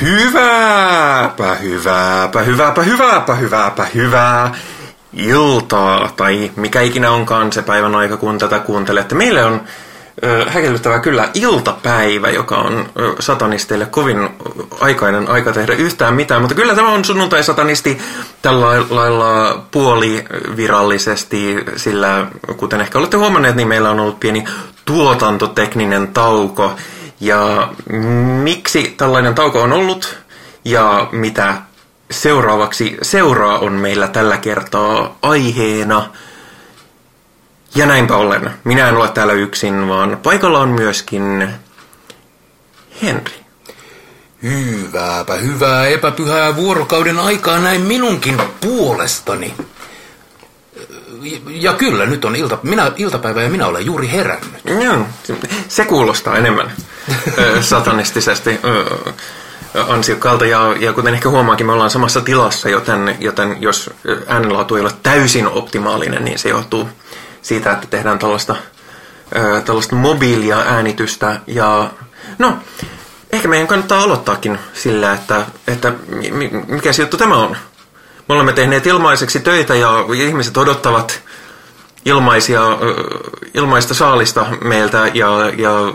Hyvääpä, hyvääpä, hyvääpä, hyvääpä, hyvääpä, hyvää iltaa, tai mikä ikinä onkaan se päivän aika, kun tätä kuuntelette. Meille on ö, häkellyttävä kyllä iltapäivä, joka on ö, satanisteille kovin aikainen aika tehdä yhtään mitään, mutta kyllä tämä on sunnuntai-satanisti tällä lailla puolivirallisesti, sillä kuten ehkä olette huomanneet, niin meillä on ollut pieni tuotantotekninen tauko, ja miksi tällainen tauko on ollut ja mitä seuraavaksi seuraa on meillä tällä kertaa aiheena. Ja näinpä ollen, minä en ole täällä yksin, vaan paikalla on myöskin Henri. Hyvääpä hyvää epäpyhää vuorokauden aikaa näin minunkin puolestani. Ja kyllä, nyt on ilta, minä, iltapäivä ja minä olen juuri herännyt. Joo, se kuulostaa enemmän satanistisesti ansiokkaalta ja, ja kuten ehkä huomaakin, me ollaan samassa tilassa, joten, joten jos äänenlaatu ei ole täysin optimaalinen, niin se johtuu siitä, että tehdään tällaista, tällaista mobiilia äänitystä ja no, ehkä meidän kannattaa aloittaakin sillä, että, että mikä se juttu tämä on. Me olemme tehneet ilmaiseksi töitä ja ihmiset odottavat ilmaisia, ilmaista saalista meiltä ja, ja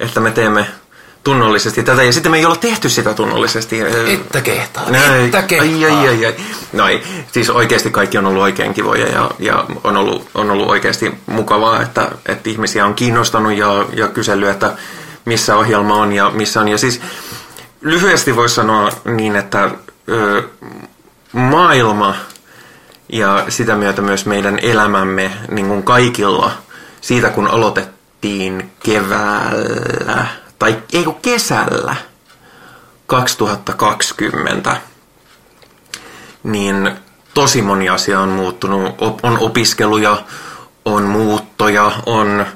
että me teemme tunnollisesti tätä, ja sitten me ei olla tehty sitä tunnollisesti. Että kehtaa, Näin. että kehtaa. Ai, ai, ai, ai. No ei, siis oikeasti kaikki on ollut oikein kivoja ja, ja on, ollut, on ollut oikeasti mukavaa, että, että ihmisiä on kiinnostanut ja, ja kysellyt, että missä ohjelma on ja missä on. Ja siis lyhyesti voisi sanoa niin, että ö, maailma ja sitä myötä myös meidän elämämme niin kuin kaikilla siitä, kun aloitettiin keväällä tai ei kun kesällä 2020, niin tosi moni asia on muuttunut. On opiskeluja, on muuttoja, on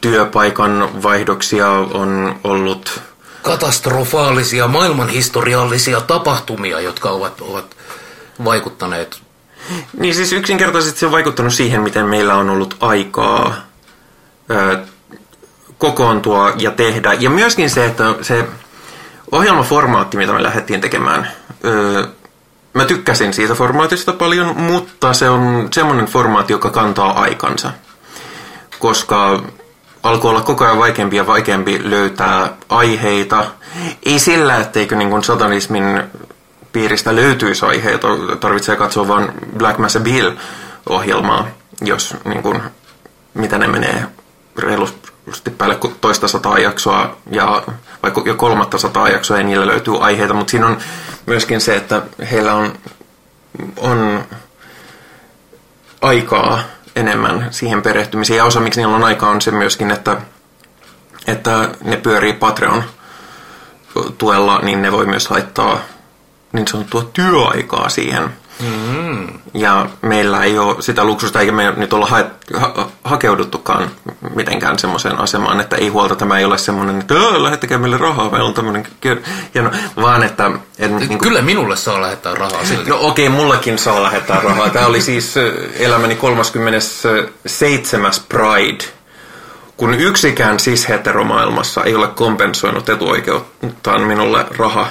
työpaikan vaihdoksia, on ollut... Katastrofaalisia maailmanhistoriallisia tapahtumia, jotka ovat, ovat vaikuttaneet. Niin siis yksinkertaisesti se on vaikuttanut siihen, miten meillä on ollut aikaa kokoontua ja tehdä. Ja myöskin se, että se ohjelmaformaatti, mitä me lähdettiin tekemään, mä tykkäsin siitä formaatista paljon, mutta se on semmoinen formaatti, joka kantaa aikansa. Koska alkoi olla koko ajan vaikeampi ja vaikeampi löytää aiheita. Ei sillä, etteikö niin kuin satanismin piiristä löytyisi aiheita, tarvitsee katsoa vain Black Mass Bill-ohjelmaa, jos niin kuin, mitä ne menee reilusti päälle toista sataa jaksoa ja vaikka jo kolmatta sataa jaksoa ja niillä löytyy aiheita, mutta siinä on myöskin se, että heillä on, on aikaa enemmän siihen perehtymiseen. Ja osa miksi niillä on aikaa on se myöskin, että, että ne pyörii Patreon tuella, niin ne voi myös laittaa niin sanottua työaikaa siihen Mm. Ja meillä ei ole sitä luksusta, eikä me nyt olla ha- ha- hakeuduttukaan mitenkään semmoiseen asemaan, että ei huolta, tämä ei ole semmoinen, että lähettäkää meille rahaa, meillä on tämmöinen hieno, vaan että... En, niin kuin... Kyllä minulle saa lähettää rahaa silti. No okei, okay, mullekin saa lähettää rahaa. Tämä oli siis elämäni 37. Pride, kun yksikään siis heteromaailmassa ei ole kompensoinut etuoikeuttaan minulle rahaa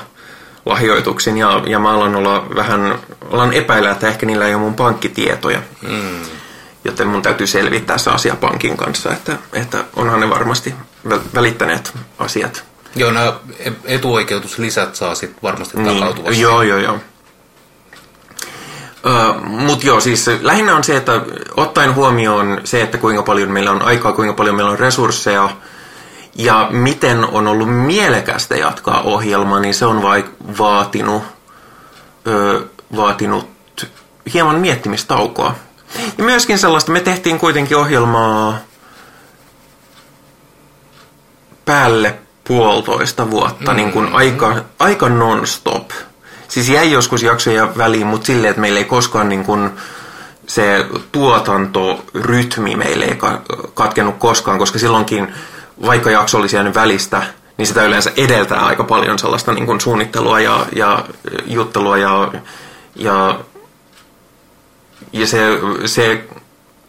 lahjoituksin ja, ja mä alan olla vähän, alan epäillä, että ehkä niillä ei ole mun pankkitietoja. Mm. Joten mun täytyy selvittää se asia pankin kanssa, että, että onhan ne varmasti välittäneet asiat. Joo, nämä etuoikeutuslisät saa sitten varmasti niin, takautuvasti. Joo, joo, joo. Uh, Mutta joo, siis lähinnä on se, että ottaen huomioon se, että kuinka paljon meillä on aikaa, kuinka paljon meillä on resursseja, ja miten on ollut mielekästä jatkaa ohjelmaa, niin se on vaik- vaatinut, ö, vaatinut hieman miettimistaukoa. Ja myöskin sellaista, me tehtiin kuitenkin ohjelmaa päälle puolitoista vuotta, mm-hmm. niin kuin aika, aika non-stop. Siis jäi joskus jaksoja väliin, mutta silleen, että meillä ei koskaan niin kuin se tuotantorytmi meille ei katkenut koskaan, koska silloinkin vaikka jakso olisi jäänyt välistä, niin sitä yleensä edeltää aika paljon sellaista niin kuin suunnittelua ja, ja juttelua ja, ja, ja se, se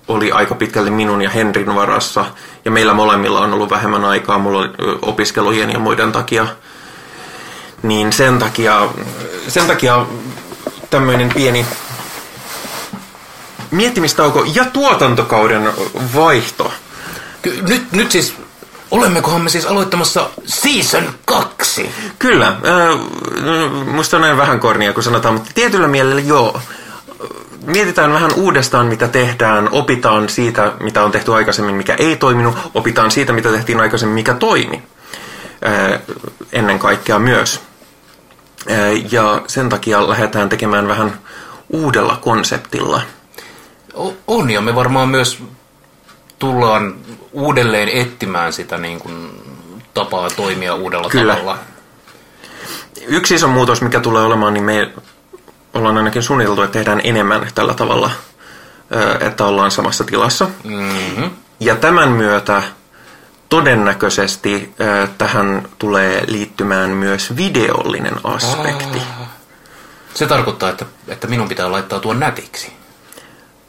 oli aika pitkälti minun ja Henrin varassa. Ja meillä molemmilla on ollut vähemmän aikaa mulla opiskelujen ja muiden takia. Niin sen takia, sen takia tämmöinen pieni miettimistauko ja tuotantokauden vaihto. Nyt, nyt siis, olemmekohan me siis aloittamassa season kaksi? Kyllä, äh, musta on näin vähän kornia, kun sanotaan, mutta tietyllä mielellä joo. Mietitään vähän uudestaan, mitä tehdään, opitaan siitä, mitä on tehty aikaisemmin, mikä ei toiminut, opitaan siitä, mitä tehtiin aikaisemmin, mikä toimi. Äh, ennen kaikkea myös. Äh, ja sen takia lähdetään tekemään vähän uudella konseptilla. O- on, ja me varmaan myös tullaan uudelleen etsimään sitä niin kuin, tapaa toimia uudella Kyllä. tavalla. Yksi iso muutos, mikä tulee olemaan, niin me ollaan ainakin suunniteltu, että tehdään enemmän tällä tavalla, että ollaan samassa tilassa. Mm-hmm. Ja tämän myötä todennäköisesti tähän tulee liittymään myös videollinen aspekti. Se tarkoittaa, että, että minun pitää laittaa tuon nätiksi.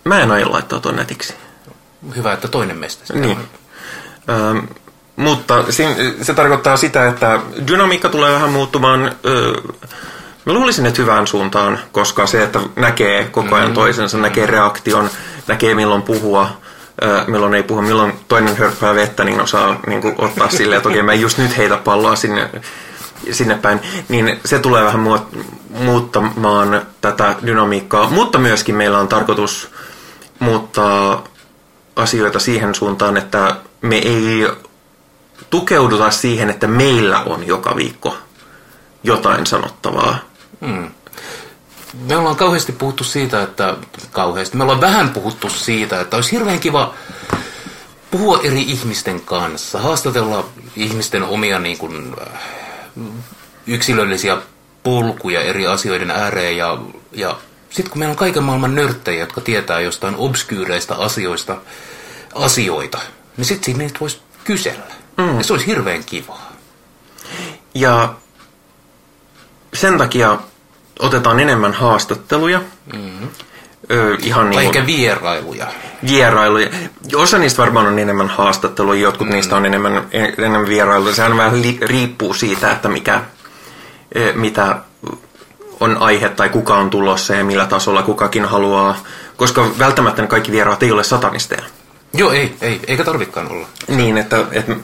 Mä en aio laittaa tuon netiksi. Hyvä, että toinen meistä sitä Niin. on. Ö, mutta se tarkoittaa sitä, että dynamiikka tulee vähän muuttumaan. Ö, mä luulisin, että hyvään suuntaan, koska se, että näkee koko ajan toisensa, näkee reaktion, näkee milloin puhua, ö, milloin ei puhua, milloin toinen hörppää vettä, niin osaa niin kuin, ottaa silleen, että okei, mä en just nyt heitä palloa sinne, sinne päin. Niin se tulee vähän muut- muuttamaan tätä dynamiikkaa, mutta myöskin meillä on tarkoitus muuttaa asioita siihen suuntaan, että me ei tukeuduta siihen, että meillä on joka viikko jotain sanottavaa. Me ollaan kauheasti puhuttu siitä, että kauheasti, me ollaan vähän puhuttu siitä, että olisi hirveän kiva puhua eri ihmisten kanssa, haastatella ihmisten omia niin kuin, äh, yksilöllisiä polkuja eri asioiden ääreen ja, ja sitten kun meillä on kaiken maailman nörttejä, jotka tietää jostain obskyyreistä asioista asioita, niin sitten niitä voisi kysellä. Mm. Ja se olisi hirveän kivaa. Ja sen takia otetaan enemmän haastatteluja. Mm-hmm. Ö, ihan Tai niin kuin vierailuja. vierailuja. Osa niistä varmaan on enemmän haastatteluja, jotkut mm. niistä on enemmän, enemmän vierailuja. Sehän vähän li, riippuu siitä, että mikä, mitä on aihe tai kuka on tulossa ja millä tasolla kukakin haluaa. Koska välttämättä ne kaikki vieraat ei ole satanisteja. Joo, ei, ei, eikä tarvikaan olla. Niin, että, että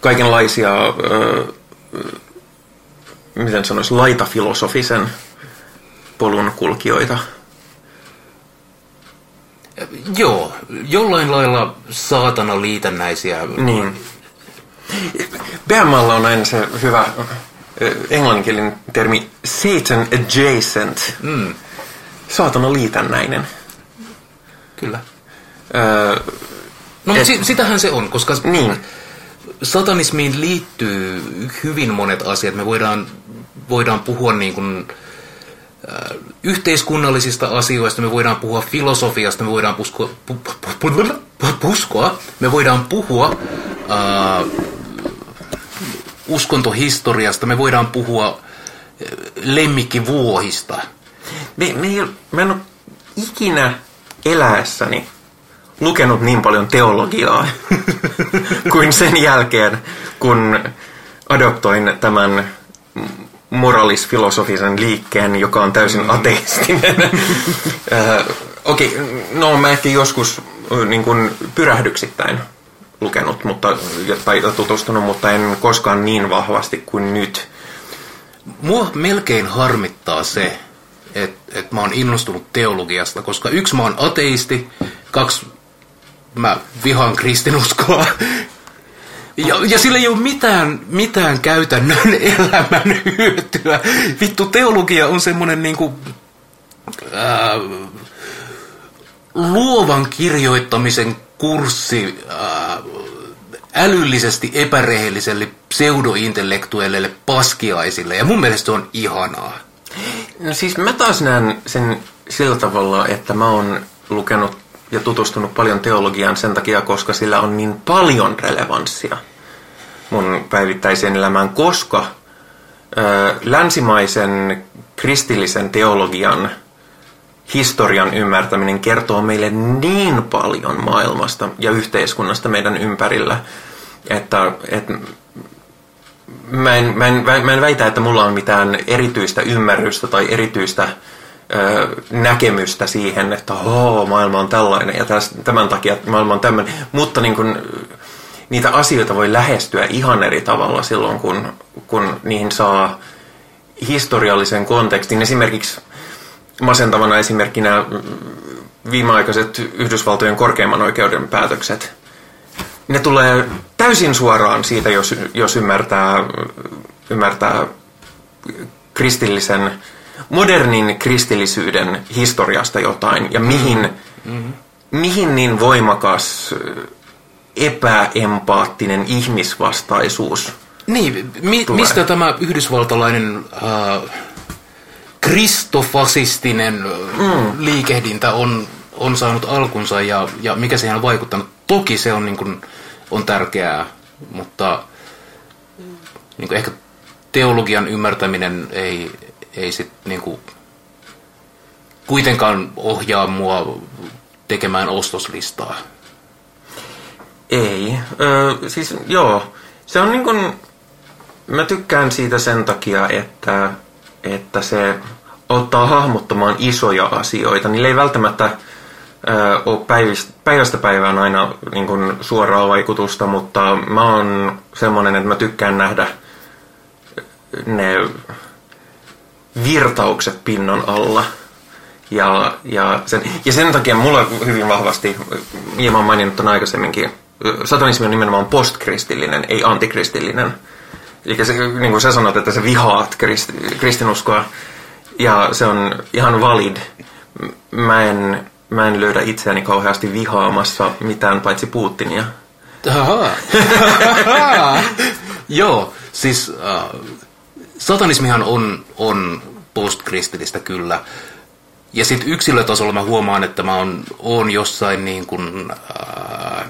kaikenlaisia, ö, miten sanoisi, laitafilosofisen polun kulkijoita. Joo, jollain lailla saatana liitännäisiä. Niin. BMalla on aina se hyvä englanninkielinen termi Satan adjacent. Mm, Saatana liitännäinen. kyllä. Öö, No, Et- si- sitähän se on, koska niin, satanismiin liittyy hyvin monet asiat. Me voidaan, voidaan puhua niin kuin, äh, yhteiskunnallisista asioista, me voidaan puhua filosofiasta, me voidaan puskua, pu, pu, pu, pu, puskua, me voidaan puhua äh, uskontohistoriasta, me voidaan puhua äh, lemmikkivuohista. me, me mä en ole ikinä eläessäni lukenut niin paljon teologiaa kuin sen jälkeen, kun adoptoin tämän moralis-filosofisen liikkeen, joka on täysin ateistinen. Äh, Okei, okay, no mä ehkä joskus niin kuin pyrähdyksittäin lukenut mutta, tai tutustunut, mutta en koskaan niin vahvasti kuin nyt. Mua melkein harmittaa se, että et mä oon innostunut teologiasta, koska yksi mä oon ateisti, kaksi mä vihaan kristinuskoa. Ja, ja sillä ei ole mitään, mitään käytännön elämän hyötyä. Vittu, teologia on semmonen niinku... Ää, luovan kirjoittamisen kurssi ää, älyllisesti epärehelliselle pseudointellektuelleille paskiaisille. Ja mun mielestä se on ihanaa. No siis mä taas näen sen sillä tavalla, että mä oon lukenut ja tutustunut paljon teologiaan sen takia, koska sillä on niin paljon relevanssia mun päivittäiseen elämään, koska ö, länsimaisen kristillisen teologian historian ymmärtäminen kertoo meille niin paljon maailmasta ja yhteiskunnasta meidän ympärillä, että, että mä en, mä, en, mä en väitä, että mulla on mitään erityistä ymmärrystä tai erityistä ö, näkemystä siihen, että Oo, maailma on tällainen ja täs, tämän takia maailma on tämmöinen. Mutta niin kun, niitä asioita voi lähestyä ihan eri tavalla silloin, kun, kun niihin saa historiallisen kontekstin. Esimerkiksi masentavana esimerkkinä viimeaikaiset Yhdysvaltojen korkeimman oikeuden päätökset. Ne tulee täysin suoraan siitä, jos, jos ymmärtää, ymmärtää kristillisen, modernin kristillisyyden historiasta jotain ja mihin, mm-hmm. mihin niin voimakas epäempaattinen ihmisvastaisuus Niin, mi- mistä tämä yhdysvaltalainen äh, kristofasistinen mm. liikehdintä on, on saanut alkunsa ja, ja mikä siihen on vaikuttanut. Toki se on, niin kuin, on tärkeää, mutta niin kuin ehkä teologian ymmärtäminen ei, ei sit, niin kuin, kuitenkaan ohjaa mua tekemään ostoslistaa. Ei. Ö, siis joo. Se on niin kuin, mä tykkään siitä sen takia, että, että se ottaa hahmottamaan isoja asioita. Niillä ei välttämättä ole päivistä, päivästä päivään aina niin kuin suoraa vaikutusta, mutta mä oon semmoinen, että mä tykkään nähdä ne virtaukset pinnan alla. Ja, ja, sen, ja sen takia mulla hyvin vahvasti, ja mä oon maininnut ton aikaisemminkin, satanismi on nimenomaan postkristillinen, ei antikristillinen. Eli se, niin kuin sä sanot, että sä vihaat krist, kristinuskoa, ja se on ihan valid. Mä en, mä en löydä itseäni kauheasti vihaamassa mitään paitsi Putinia. Joo, siis äh, satanismihan on, on postkristillistä kyllä. Ja sitten yksilötasolla mä huomaan, että mä oon, oon jossain niin kuin, äh,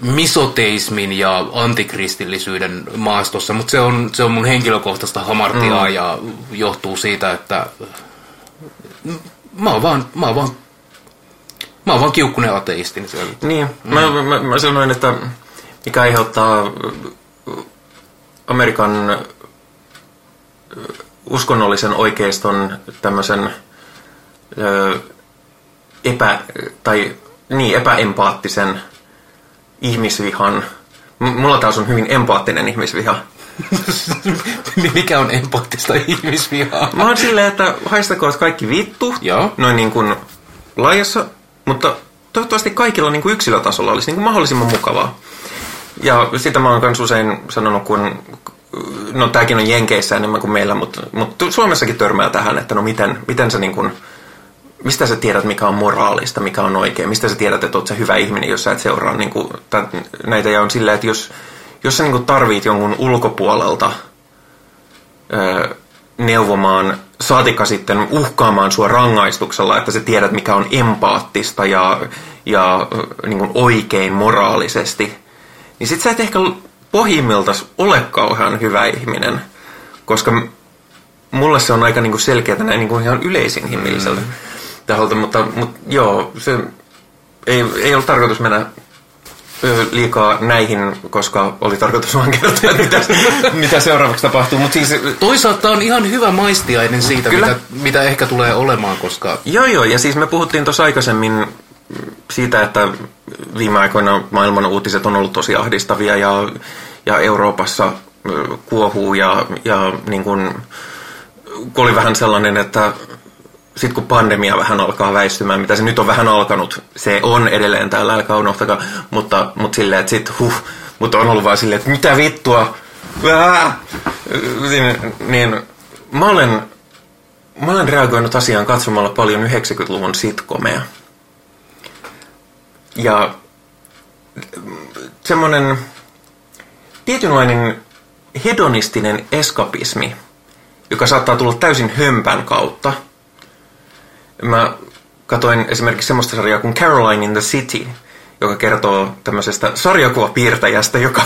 misoteismin ja antikristillisyyden maastossa, mutta se on, se on mun henkilökohtaista hamartiaa mm. ja johtuu siitä, että mä oon vaan, mä oon vaan, mä oon vaan kiukkunen ateisti. Niin, niin. Mm. Mä, mä, mä sanoin, että mikä aiheuttaa Amerikan uskonnollisen oikeiston tämmöisen epä, tai niin, epäempaattisen ihmisvihan. M- mulla taas on hyvin empaattinen ihmisviha. Mikä on empaattista ihmisvihaa? Mä oon silleen, että haistakoot kaikki vittu. Joo. Noin niin kuin laajassa, mutta toivottavasti kaikilla niin kuin yksilötasolla olisi niin kuin mahdollisimman mukavaa. Ja sitä mä oon myös usein sanonut, kun no tämäkin on Jenkeissä enemmän kuin meillä, mutta, mutta Suomessakin törmää tähän, että no miten, miten sä niin kuin, mistä sä tiedät, mikä on moraalista, mikä on oikein, mistä sä tiedät, että oot sä hyvä ihminen, jos sä et seuraa niin kuin, tämän, näitä, ja on silleen, että jos, jos sä niin kuin tarvit jonkun ulkopuolelta öö, neuvomaan, saatikka sitten uhkaamaan sua rangaistuksella, että sä tiedät, mikä on empaattista ja, ja niin kuin oikein moraalisesti, niin sit sä et ehkä pohjimmiltaan ole kauhean hyvä ihminen, koska mulle se on aika niin kuin selkeää näin niin kuin ihan yleisinhimilliseltä. Mm taholta, mutta, mutta joo, se ei, ei ollut tarkoitus mennä liikaa näihin, koska oli tarkoitus vaan kertoa, että mitä, mitä seuraavaksi tapahtuu. Mut siis, Toisaalta on ihan hyvä maistiainen siitä, mitä, mitä ehkä tulee olemaan, koska... Joo, joo, ja siis me puhuttiin tuossa aikaisemmin siitä, että viime aikoina maailman uutiset on ollut tosi ahdistavia ja, ja Euroopassa kuohuu ja, ja niin kun, oli vähän sellainen, että sitten kun pandemia vähän alkaa väistymään, mitä se nyt on vähän alkanut, se on edelleen täällä, älkää unohtakaa, mutta, mutta silleen, että sit huh, mutta on ollut vaan silleen, että mitä vittua, Vää! Niin, niin mä olen, mä olen reagoinut asiaan katsomalla paljon 90-luvun sitkomeja. Ja semmoinen tietynlainen hedonistinen eskapismi, joka saattaa tulla täysin hömpän kautta – Mä katoin esimerkiksi semmoista sarjaa kuin Caroline in the City, joka kertoo tämmöisestä sarjakuvapiirtäjästä, joka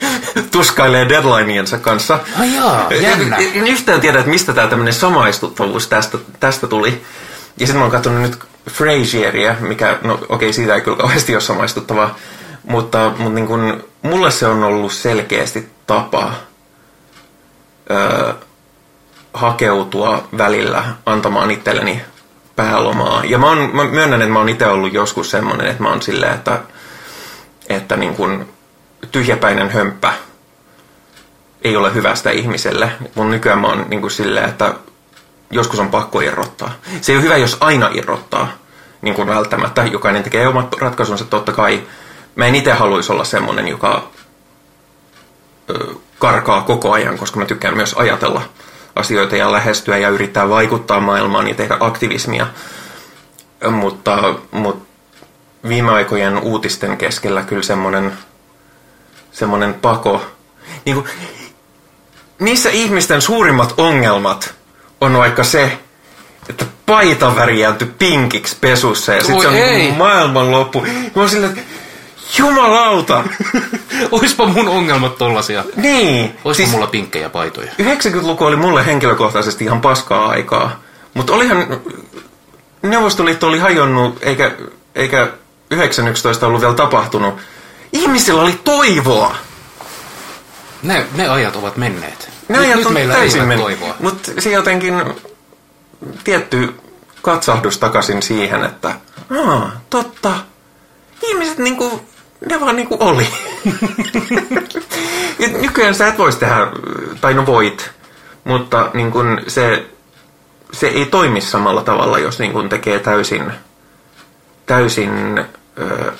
tuskailee deadlineensa kanssa. Oh jaa, jännä. En, en yhtään tiedä, että mistä tämä tämmöinen samaistuttavuus tästä, tästä tuli. Ja sitten mä oon katsonut nyt Frasieria, mikä, no okei, okay, siitä ei kyllä kauheasti ole samaistuttavaa. Mutta, mutta niin kun, mulle se on ollut selkeästi tapa ö, hakeutua välillä antamaan itselleni päälomaa. Ja mä, on, mä myönnän, että mä oon itse ollut joskus semmoinen, että mä oon silleen, että, että niin kun tyhjäpäinen hömppä ei ole hyvästä ihmiselle. Mun nykyään mä oon niin kuin silleen, että joskus on pakko irrottaa. Se ei ole hyvä, jos aina irrottaa niin kuin välttämättä. Jokainen tekee omat ratkaisunsa totta kai. Mä en itse haluaisi olla semmoinen, joka ö, karkaa koko ajan, koska mä tykkään myös ajatella asioita ja lähestyä ja yrittää vaikuttaa maailmaan ja tehdä aktivismia. Mutta, mutta viime aikojen uutisten keskellä kyllä semmoinen, semmoinen pako. Niin kuin, niissä ihmisten suurimmat ongelmat on vaikka se, että paita värjääntyi pinkiksi pesussa ja sitten se on ei. niin maailman loppu. Mä oon silleen, että jumalauta! Oispa mun ongelmat tollasia. niin, Oispa siis mulla pinkkejä paitoja. 90-luku oli mulle henkilökohtaisesti ihan paskaa aikaa. Mutta olihan, Neuvostoliitto oli hajonnut, eikä, eikä 911 ollut vielä tapahtunut. Ihmisillä oli toivoa. Ne, ne ajat ovat menneet. Ne nyt, ajat nyt on meillä täysin ei ole toivoa. Mutta se jotenkin tietty katsahdus takaisin siihen, että Aa, totta. Ihmiset niinku, ne vaan niinku oli. Nykyään sä et vois tehdä, tai no voit, mutta niin kun se, se ei toimi samalla tavalla, jos niin kun tekee täysin, täysin ö,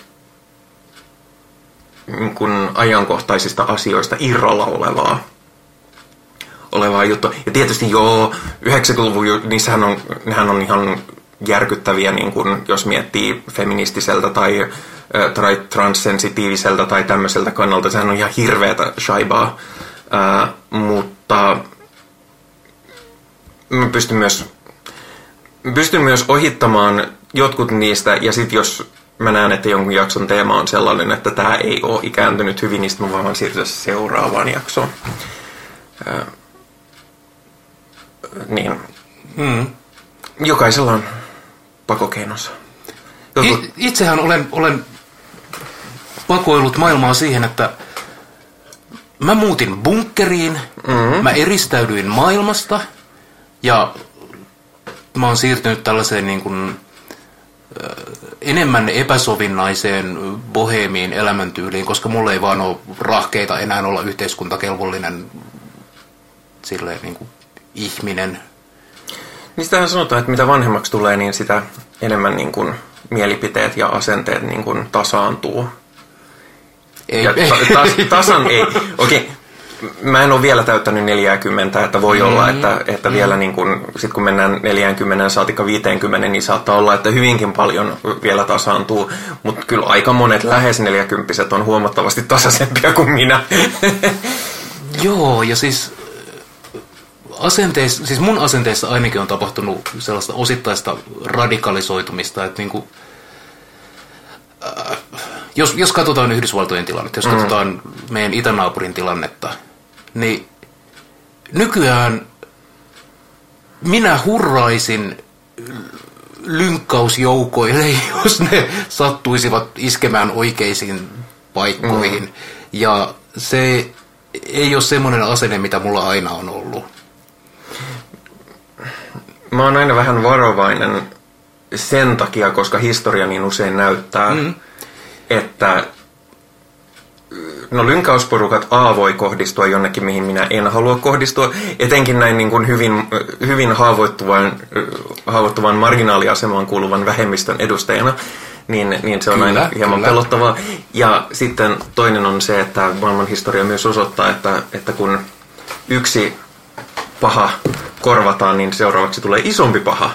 niin kun ajankohtaisista asioista irralla olevaa olevaa juttua. Ja tietysti joo, 90-luvun, ju- niissähän on, nehän on ihan järkyttäviä, niin kun, jos miettii feministiseltä tai, tai transsensitiiviseltä tai tämmöiseltä kannalta. Sehän on ihan hirveätä shaibaa. Ää, mutta mä pystyn myös, mä pystyn myös ohittamaan jotkut niistä, ja sitten jos mä näen, että jonkun jakson teema on sellainen, että tämä ei ole ikääntynyt hyvin, niin sitten mä voin siirtyä seuraavaan jaksoon. Ää, niin, Hmm. jokaisella on pakokeinonsa. Jotkut, I, itsehän olen, olen pakoillut maailmaa siihen, että mä muutin bunkkeriin, mm-hmm. mä eristäydyin maailmasta ja mä oon siirtynyt tällaiseen niin kuin, enemmän epäsovinnaiseen boheemiin elämäntyyliin, koska mulla ei vaan ole rahkeita enää olla yhteiskuntakelvollinen silleen, niin kuin, ihminen. Niistähän sanotaan, että mitä vanhemmaksi tulee, niin sitä enemmän niin kuin mielipiteet ja asenteet niin kuin tasaantuu. Ei, Ja ei, ta- tas- tasan ei. Okei, mä en ole vielä täyttänyt 40, että voi mm. olla, että, että mm. vielä niin kun, sit kun mennään 40 saatikka 50, niin saattaa olla, että hyvinkin paljon vielä tasaantuu. Mutta kyllä aika monet lähes 40 on huomattavasti tasaisempia kuin minä. Joo, ja siis asenteissa, siis mun asenteissa ainakin on tapahtunut sellaista osittaista radikalisoitumista, että niinku, äh, jos, jos katsotaan Yhdysvaltojen tilannetta, jos katsotaan meidän itänaapurin tilannetta, niin nykyään minä hurraisin lynkkausjoukoille, jos ne sattuisivat iskemään oikeisiin paikkoihin. Mm. Ja se ei ole semmoinen asenne, mitä mulla aina on ollut. Mä oon aina vähän varovainen sen takia, koska historia niin usein näyttää, mm. että no lynkausporukat A voi kohdistua jonnekin, mihin minä en halua kohdistua, etenkin näin niin kuin hyvin, hyvin haavoittuvan, haavoittuvan marginaaliasemaan kuuluvan vähemmistön edustajana, niin, niin se on Kyllä, aina hieman kyllä. pelottavaa. Ja sitten toinen on se, että maailman historia myös osoittaa, että, että kun yksi paha korvataan, niin seuraavaksi tulee isompi paha.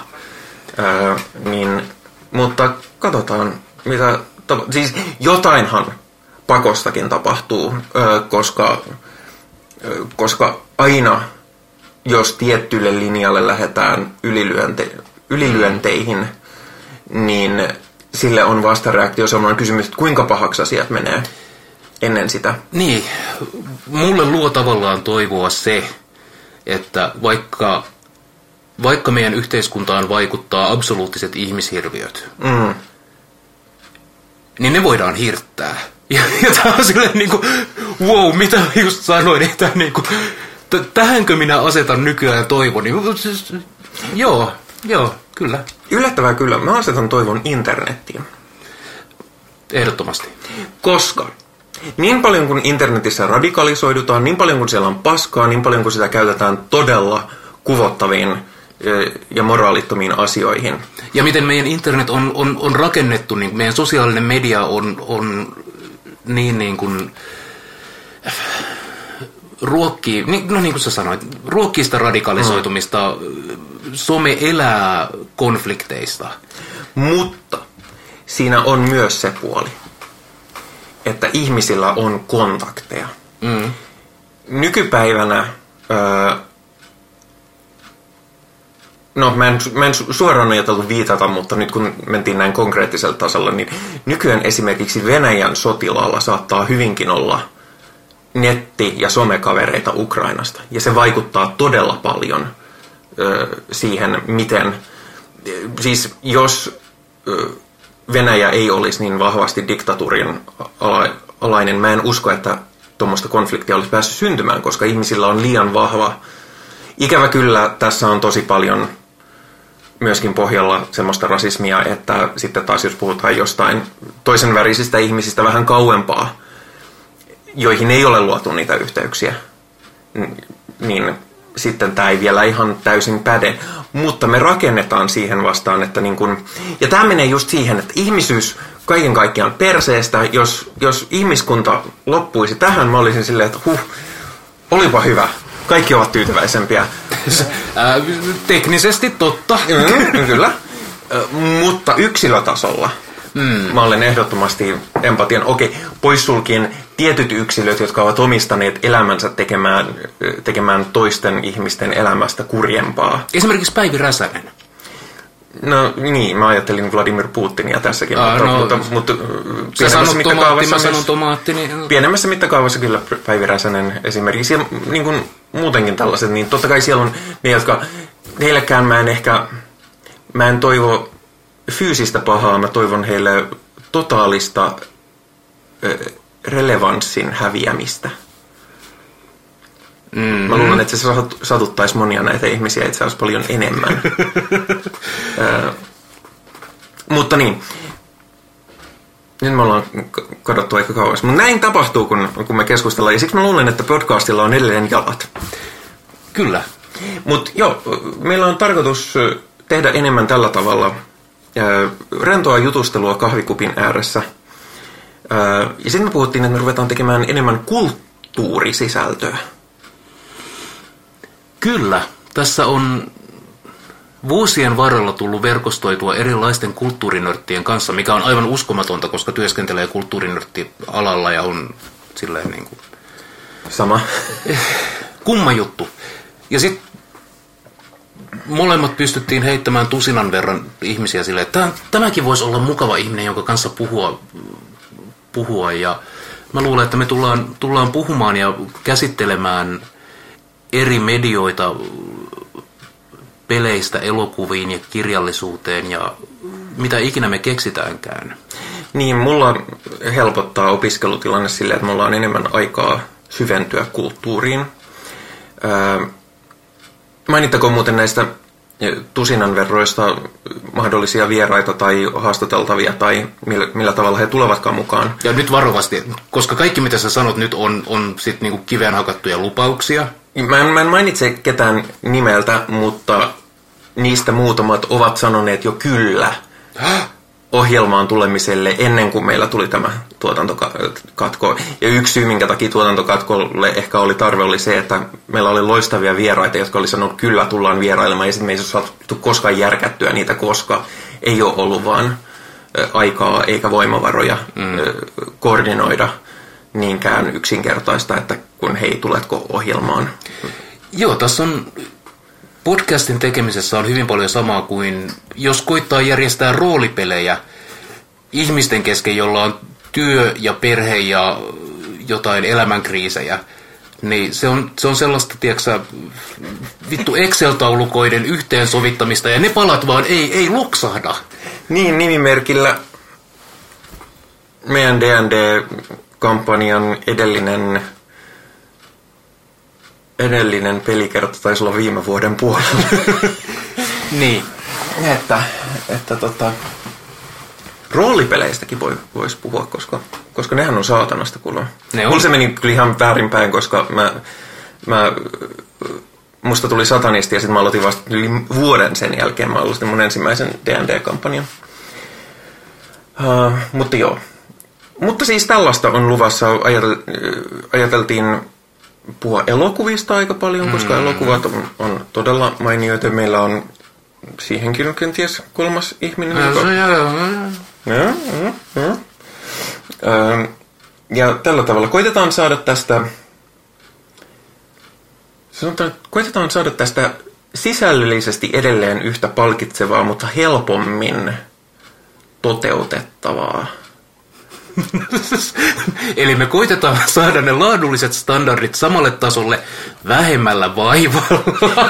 Öö, niin, mutta katsotaan, mitä... tapa- Siis jotainhan pakostakin tapahtuu, öö, koska, öö, koska aina, jos tiettylle linjalle lähdetään ylilyönte, ylilyönteihin, niin sille on vastareaktio sellainen kysymys, että kuinka pahaksi asiat menee ennen sitä. Niin, mulle luo tavallaan toivoa se, että vaikka, vaikka meidän yhteiskuntaan vaikuttaa absoluuttiset ihmishirviöt, Mm. niin ne voidaan hirttää. Ja, ja tämä on silleen niin kuin, wow, mitä just sanoin, että niin kuin, t- tähänkö minä asetan nykyään toivon? Niin, siis, joo, joo, kyllä, Yllättävää kyllä, mä asetan toivon internettiin. ehdottomasti. Koska niin paljon kuin internetissä radikalisoidutaan, niin paljon kuin siellä on paskaa, niin paljon kuin sitä käytetään todella kuvottaviin ja moraalittomiin asioihin. Ja miten meidän internet on, on, on rakennettu, niin meidän sosiaalinen media on, on niin, niin kuin ruokkii, niin, no niin kuin sä sanoit, ruokkii sitä radikalisoitumista, some elää konflikteista. Mutta siinä on myös se puoli, että ihmisillä on kontakteja. Mm. Nykypäivänä, öö, no mä en, mä en su- suoraan ajatellut viitata, mutta nyt kun mentiin näin konkreettisella tasolla, niin nykyään esimerkiksi Venäjän sotilaalla saattaa hyvinkin olla netti- ja somekavereita Ukrainasta. Ja se vaikuttaa todella paljon ö, siihen, miten, siis jos ö, Venäjä ei olisi niin vahvasti diktatuurin ala- alainen, mä en usko, että tuommoista konfliktia olisi päässyt syntymään, koska ihmisillä on liian vahva. Ikävä kyllä, tässä on tosi paljon myöskin pohjalla semmoista rasismia, että sitten taas jos puhutaan jostain toisen värisistä ihmisistä vähän kauempaa, joihin ei ole luotu niitä yhteyksiä, niin sitten tämä ei vielä ihan täysin päde. Mutta me rakennetaan siihen vastaan, että niin kun, ja tämä menee just siihen, että ihmisyys kaiken kaikkiaan perseestä, jos, jos ihmiskunta loppuisi tähän, mä olisin silleen, että huh, olipa hyvä. Kaikki ovat tyytyväisempiä. Ää, teknisesti totta. Mm, kyllä. Ö, Mutta yksilötasolla mm. mä olen ehdottomasti empatian. Okei, poissulkien tietyt yksilöt, jotka ovat omistaneet elämänsä tekemään, tekemään toisten ihmisten elämästä kurjempaa. Esimerkiksi Päivi Räsänen. No niin, mä ajattelin Vladimir Putinia tässäkin, Aa, mutta, no, mutta, mutta Sä pienemmässä tomaatti, mittakaavassa, sanon myös, tomaatti, niin... pienemmässä mittakaavassa kyllä Päivi Räsänen esimerkiksi, ja niin kuin muutenkin tällaiset, niin totta kai siellä on ne, jotka, heillekään mä en ehkä, mä en toivo fyysistä pahaa, mä toivon heille totaalista relevanssin häviämistä. Mm. Mä luulen, että se sat- satuttaisi monia näitä ihmisiä itse asiassa paljon enemmän. Ö, mutta niin, nyt me ollaan kadottu aika kauas. Mutta näin tapahtuu, kun, kun me keskustellaan. Ja siksi mä luulen, että podcastilla on edelleen jalat. Kyllä. Mutta joo, meillä on tarkoitus tehdä enemmän tällä tavalla ö, rentoa jutustelua kahvikupin ääressä. Ja sitten me puhuttiin, että me ruvetaan tekemään enemmän kulttuurisisältöä. Kyllä. Tässä on vuosien varrella tullut verkostoitua erilaisten kulttuurinörttien kanssa, mikä on aivan uskomatonta, koska työskentelee kulttuurinörttialalla ja on silleen niin kuin Sama. kumma juttu. Ja sitten molemmat pystyttiin heittämään tusinan verran ihmisiä silleen, että tämä- tämäkin voisi olla mukava ihminen, jonka kanssa puhua. Puhua. Ja mä luulen, että me tullaan, tullaan puhumaan ja käsittelemään eri medioita peleistä elokuviin ja kirjallisuuteen ja mitä ikinä me keksitäänkään. Niin, mulla helpottaa opiskelutilanne sille, että mulla on enemmän aikaa syventyä kulttuuriin. Öö, mainittakoon muuten näistä tusinan verroista mahdollisia vieraita tai haastateltavia tai millä, millä tavalla he tulevatkaan mukaan. Ja nyt varovasti, koska kaikki mitä sä sanot nyt on, on sit niinku kiveen hakattuja lupauksia. Mä en, mä en mainitse ketään nimeltä, mutta niistä muutamat ovat sanoneet jo kyllä ohjelmaan tulemiselle ennen kuin meillä tuli tämä tuotantokatko. Ja yksi syy, minkä takia tuotantokatkolle ehkä oli tarve, oli se, että meillä oli loistavia vieraita, jotka oli sanonut kyllä tullaan vierailemaan, ja sitten me ei saatu koskaan järkättyä niitä, koska ei ole ollut vaan aikaa eikä voimavaroja mm. koordinoida niinkään yksinkertaista, että kun hei, tuletko ohjelmaan. Joo, tässä on podcastin tekemisessä on hyvin paljon samaa kuin jos koittaa järjestää roolipelejä ihmisten kesken, jolla on työ ja perhe ja jotain elämänkriisejä, niin se on, se on sellaista, tiedätkö vittu Excel-taulukoiden yhteensovittamista ja ne palat vaan ei, ei loksahda. Niin, nimimerkillä meidän D&D-kampanjan edellinen edellinen pelikerta taisi olla viime vuoden puolella. Niin. että, että tota, roolipeleistäkin voi, voisi puhua, koska, koska nehän on saatanasta kuulemma. Ne on. Mulla se meni kyllä ihan väärinpäin, koska mä, mä, musta tuli satanisti ja sitten mä aloitin vasta yli vuoden sen jälkeen. Mä aloitin mun ensimmäisen D&D-kampanjan. Uh, mutta joo. Mutta siis tällaista on luvassa. Ajatel, ajateltiin puhua elokuvista aika paljon, koska Mm. elokuvat on, on todella mainioita. Meillä on siihenkin kenties kolmas ihminen. joka- Ja, ja, ja. Öö, Ja tällä tavalla koitetaan saada tästä, sanotaan, koitetaan saada tästä sisällöllisesti edelleen yhtä palkitsevaa, mutta helpommin toteutettavaa. Eli me koitetaan saada ne laadulliset standardit samalle tasolle vähemmällä vaivalla.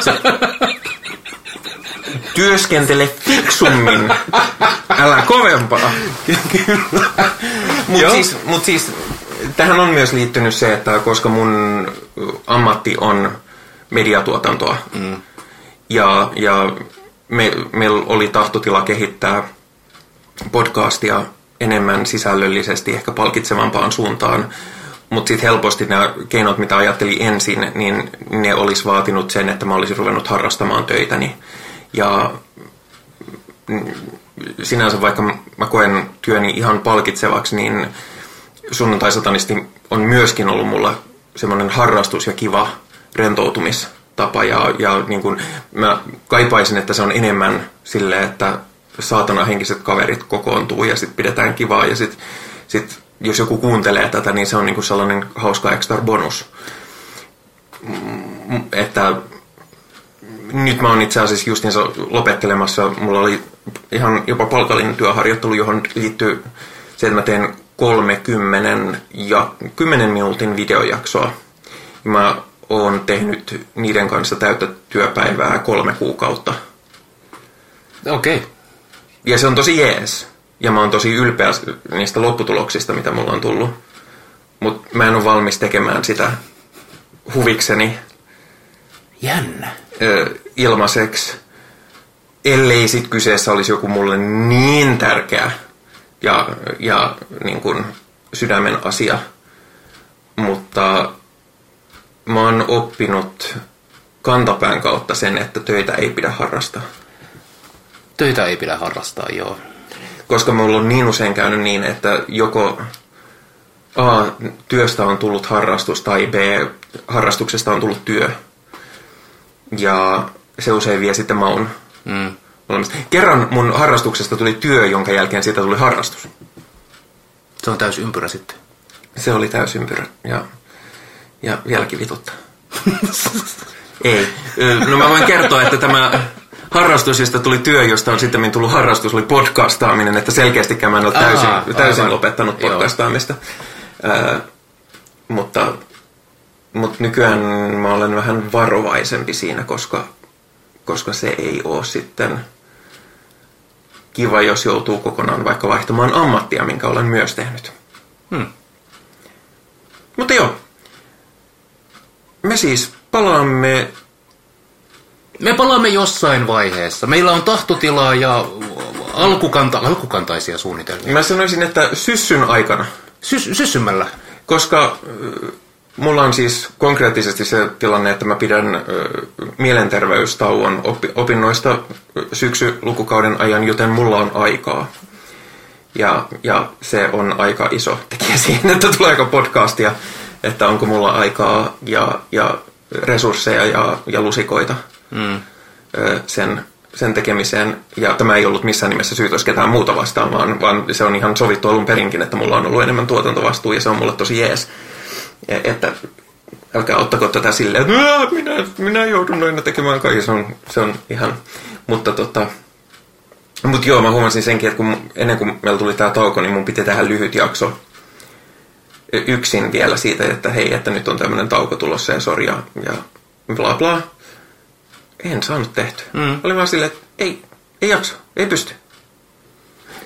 Työskentele fiksummin, älä kovempaa. Mutta siis, mut siis, tähän on myös liittynyt se, että koska mun ammatti on mediatuotantoa, mm. ja, ja me, meillä oli tahtotila kehittää podcastia enemmän sisällöllisesti, ehkä palkitsevampaan suuntaan, mutta sitten helposti nämä keinot, mitä ajattelin ensin, niin ne olisi vaatinut sen, että mä olisin ruvennut harrastamaan töitäni. Ja sinänsä vaikka mä koen työni ihan palkitsevaksi, niin sunnuntai-satanisti on myöskin ollut mulla semmoinen harrastus ja kiva rentoutumistapa. Ja, ja niin kun mä kaipaisin, että se on enemmän sille, että saatana henkiset kaverit kokoontuu ja sitten pidetään kivaa. Ja sitten sit, jos joku kuuntelee tätä, niin se on niin kuin sellainen hauska extra bonus. Mm, Että nyt mä oon itse asiassa justiinsa lopettelemassa. Mulla oli ihan jopa palkallinen työharjoittelu, johon liittyy se, että mä teen 30 ja 10 minuutin videojaksoa. Mä oon tehnyt niiden kanssa täyttä työpäivää kolme kuukautta. Okei. Okay. Ja se on tosi jees. Ja mä oon tosi ylpeä niistä lopputuloksista, mitä mulla on tullut. Mutta mä en ole valmis tekemään sitä huvikseni Jännä. ö, ilmaiseksi, ellei sit kyseessä olisi joku mulle niin tärkeä ja, ja niin kuin sydämen asia. Mutta mä oon oppinut kantapään kautta sen, että töitä ei pidä harrastaa. Töitä ei pidä harrastaa, joo. Koska mulla on niin usein käynyt niin, että joko A, työstä on tullut harrastus tai B, harrastuksesta on tullut työ. Ja se usein vie sitten maun Mm. Kerran mun harrastuksesta tuli työ, jonka jälkeen siitä tuli harrastus. Se on täys ympyrä sitten. Se oli täysympyrä ja, ja vieläkin vituttaa. Ei. No mä voin kertoa, että tämä harrastus, josta tuli työ, josta on sitten tullut harrastus, oli podcastaaminen, että selkeästikään mä en ole täysin, Aa, täysin aivan. lopettanut podcastaamista. Ää, mutta, mutta nykyään mä olen vähän varovaisempi siinä, koska, koska se ei ole sitten kiva, jos joutuu kokonaan vaikka vaihtamaan ammattia, minkä olen myös tehnyt. Hmm. Mutta joo. Me siis palaamme Me palaamme jossain vaiheessa. Meillä on tahtotilaa ja alkukanta, alkukantaisia suunnitelmia. Mä sanoisin, että syssyn aikana, Sys, syssymällä. koska äh, mulla on siis konkreettisesti se tilanne, että mä pidän äh, mielenterveystauon oppi- opinnoista syksylukukauden ajan, joten mulla on aikaa. Ja, ja se on aika iso tekijä siihen, että tuleeko podcastia, että onko mulla aikaa ja, ja resursseja ja, ja lusikoita Mm. sen, sen tekemiseen. Ja tämä ei ollut missään nimessä syytös ketään muuta vastaan, vaan, vaan se on ihan sovittu alun perinkin, että mulla on ollut enemmän tuotantovastuu ja se on mulle tosi jees. Ja, että älkää ottako tätä silleen, että "Ää, minä, minä joudun aina tekemään kaiken. Se on, se on ihan, mutta tota, mutta joo, mä huomasin senkin, että kun, ennen kuin meillä tuli tämä tauko, niin mun piti tehdä lyhyt jakso yksin vielä siitä, että hei, että nyt on tämmöinen tauko tulossa ja sori ja, ja bla bla. En saanut tehty. Mm. Oli vaan silleen, että ei, ei jaksa, ei pysty.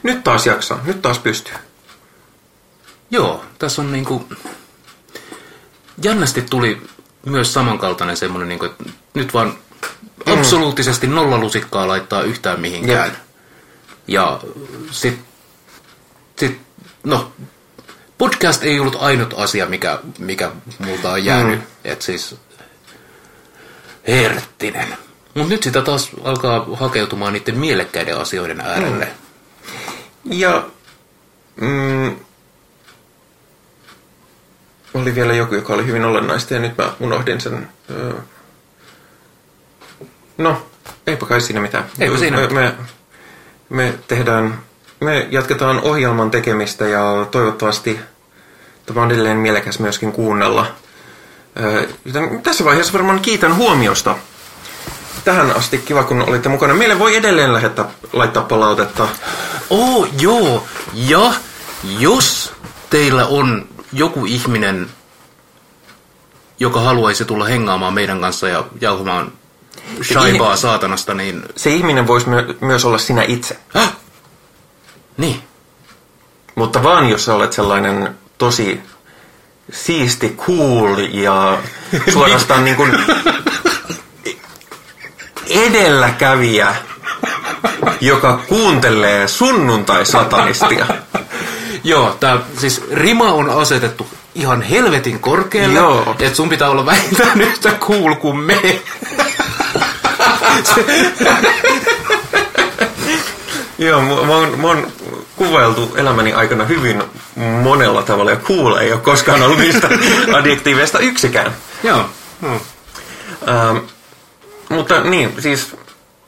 Nyt taas jaksaa, nyt taas pystyy. Joo, tässä on niinku... Jännästi tuli myös samankaltainen semmoinen, niinku, että nyt vaan absoluuttisesti nolla lusikkaa laittaa yhtään mihinkään. Jep. Ja sit, sit, no, podcast ei ollut ainut asia, mikä, mikä multa on jäänyt. Mm. Et siis, herttinen. Mutta nyt sitä taas alkaa hakeutumaan niiden mielekkäiden asioiden äärelle. Mm. Ja mm, oli vielä joku, joka oli hyvin olennaista ja nyt mä unohdin sen. Öö, No, eipä kai siinä mitään. Eipä siinä me, mitään. me, me tehdään, me jatketaan ohjelman tekemistä ja toivottavasti tämä on edelleen mielekäs myöskin kuunnella. Joten tässä vaiheessa varmaan kiitän huomiosta. Tähän asti kiva, kun olitte mukana. Meille voi edelleen lähettää, laittaa palautetta. Oh, joo. Ja jos teillä on joku ihminen, joka haluaisi tulla hengaamaan meidän kanssa ja jauhamaan shaibaa saatanasta, niin... Se ihminen voisi my- myös olla sinä itse. Häh? Niin. Mutta vaan jos sä olet sellainen tosi siisti, cool ja suorastaan niin kuin edelläkävijä, joka kuuntelee sunnuntai-satanistia. Joo, tää, siis rima on asetettu ihan helvetin korkealle, Joo. että sun pitää olla vähintään yhtä cool kuin me. Joo, mä, mä, oon, mä oon kuvailtu elämäni aikana hyvin monella tavalla ja cool ei ole koskaan ollut niistä adjektiiveista yksikään. Joo. Hmm. Ähm, mutta niin, siis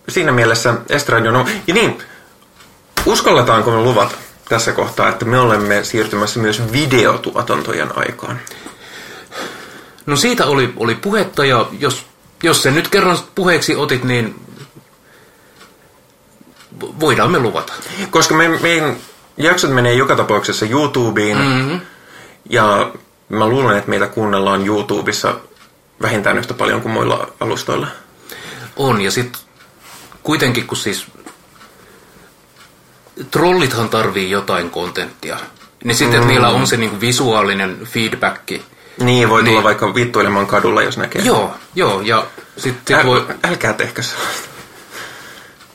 siinä mielessä Estradio, no, ja niin, uskalletaanko me luvata tässä kohtaa, että me olemme siirtymässä myös videotuotantojen aikaan? No siitä oli, oli puhetta ja jos, jos sen nyt kerran puheeksi otit, niin voidaan me luvata. Koska me, meidän jaksot menee joka tapauksessa YouTubeen, Mm-hmm. ja mä luulen, että meitä kuunnellaan YouTubessa vähintään yhtä paljon kuin muilla alustoilla. On, ja sitten kuitenkin, kun siis trollithan tarvii jotain kontenttia, niin sitten, että niillä on se niinku visuaalinen feedbacki. Niin, voi tulla Niin. vaikka vittuilemaan kadulla, jos näkee. Joo, joo, ja sitten Äl, sit voi... Älkää tehkö sellaista.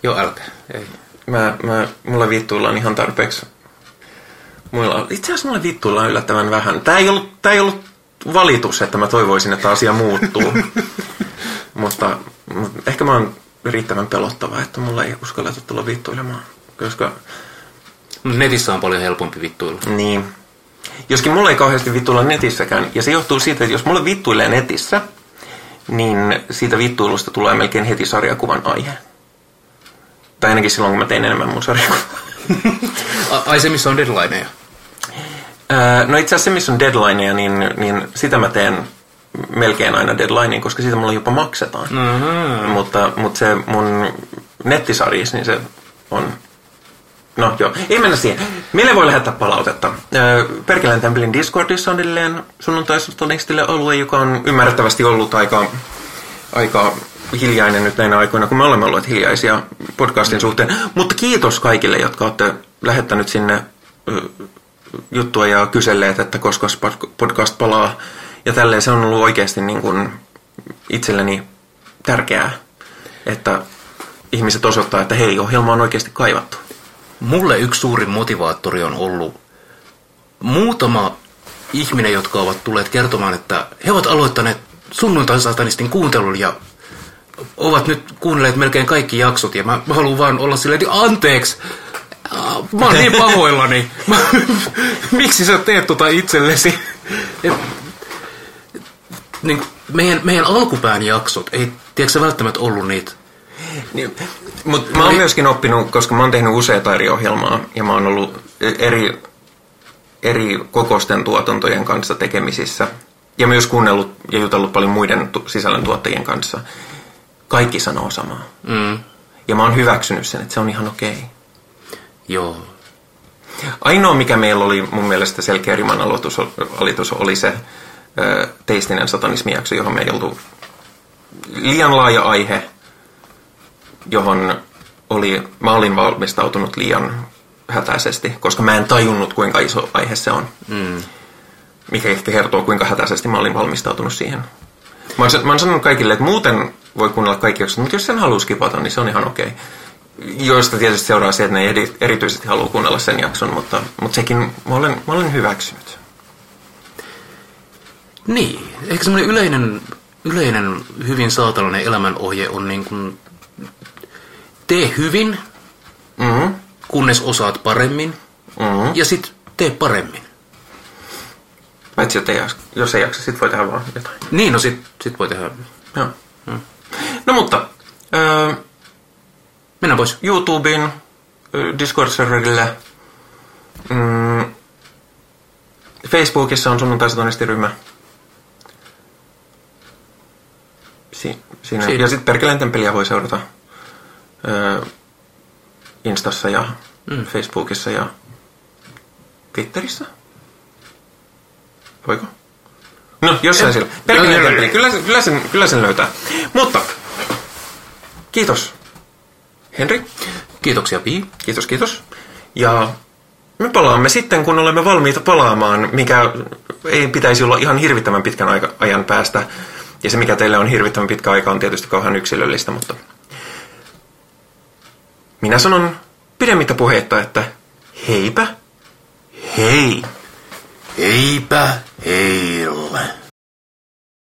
Joo, älkää. Ei. Mä, mä, mulla vittuillaan ihan tarpeeksi. Mulla, itse asiassa mulla vittuillaan yllättävän vähän. Tää ei, ollut, tää ei ollut valitus, että mä toivoisin, että asia muuttuu. mutta, mutta ehkä mä oon riittävän pelottava, että mulla ei uskalleta tulla vittuilemaan. Koska, Netissä on paljon helpompi vittuilla. niin. Joskin mulla ei kauheasti vittuilla netissäkään. Ja se johtuu siitä, että jos mulle vittuilee netissä, niin siitä vittuilusta tulee melkein heti sarjakuvan aihe. Tai ainakin silloin, kun mä tein enemmän mun sarjakuvaa. A- Ai se, missä on deadlineja. Öö, No itse asiassa se, missä on deadlineja, niin, niin sitä mä teen melkein aina deadlineen, koska siitä mulla jopa maksetaan. Mm-hmm. Mutta, mutta se mun nettisarjis, niin se on... No joo, ei mennä siihen. Meille voi lähettää palautetta. Öö, Perkelän Templin Discordissa on edelleen sunnuntaisotolistille alue, joka on ymmärrettävästi ollut aika, aika hiljainen nyt näinä aikoina, kun me olemme olleet hiljaisia podcastin suhteen. Mutta kiitos kaikille, jotka olette lähettänyt sinne juttua ja kyselleet, että koska podcast palaa. Ja tälleen se on ollut oikeasti niin kuin itselleni tärkeää, että ihmiset osoittaa, että hei, ohjelma on oikeasti kaivattu. Mulle yksi suurin motivaattori on ollut muutama ihminen, jotka ovat tulleet kertomaan, että he ovat aloittaneet sunnuntai-satanistin kuuntelun ja ovat nyt kuunnelleet melkein kaikki jaksot ja mä, mä haluan vaan olla silleen, että anteeksi, mä oon niin pahoillani. Mä, miksi sä teet tota itsellesi? Et, niin, meidän, meidän alkupään jaksot ei, tiedätkö sä välttämättä ollut niitä Niin, Mutta mä oon myöskin oppinut, koska mä oon tehnyt useita eri ohjelmaa ja mä oon ollut eri, eri kokosten tuotantojen kanssa tekemisissä ja myös kuunnellut ja jutellut paljon muiden tu- sisällöntuottajien kanssa. Kaikki sanoo samaa. Mm, Ja mä oon hyväksynyt sen, että se on ihan okei. joo. Ainoa, mikä meillä oli mun mielestä selkeä riman aloitus, alitus, oli se ö, teistinen satanismijakso, johon me ei oltu liian laaja aihe, johon oli, mä olin valmistautunut liian hätäisesti, koska mä en tajunnut, kuinka iso aihe se on. Mm. Mikä ehkä kertoo, kuinka hätäisesti mä olin valmistautunut siihen. Mä oon, mä oon sanonut kaikille, että muuten voi kuunnella kaikki jaksot, mutta jos sen haluaa skipata, niin se on ihan okei. Joista tietysti seuraa se, että ne ei eri- erityisesti halua kuunnella sen jakson, mutta, mutta sekin mä olen, mä olen hyväksynyt. Niin, ehkä semmoinen yleinen, yleinen hyvin saatalainen elämänohje on niin kuin, tee hyvin, Mm-hmm. kunnes osaat paremmin, Mm-hmm. ja sit tee paremmin. Paitsi jos ei, jaksa, jos ei jaksa, sit voi tehdä vaan jotain. Niin, no sit, sit voi tehdä. Joo. No mutta, öö, Mennään pois. YouTubeen, Discord-serverille, mm, Facebookissa on sunnuntaisatonistiryhmä. Si- siinä. Siinä. Ja sitten Perkeleen temppeliä voi seurata ö, Instassa ja mm. Facebookissa ja Twitterissä. Voiko? No, jossain siellä. Perkeleen Joo, joo, temppeli, kyllä, kyllä, sen, kyllä sen löytää. Mutta, kiitos Henri. Kiitoksia, Pi. Kiitos, kiitos. Ja me palaamme sitten, kun olemme valmiita palaamaan, mikä ei pitäisi olla ihan hirvittävän pitkän aika, ajan päästä. Ja se, mikä teille on hirvittävän pitkä aika, on tietysti kauhean yksilöllistä, mutta minä sanon pidemmittä puheitta, että heipä, hei! Heipä heille.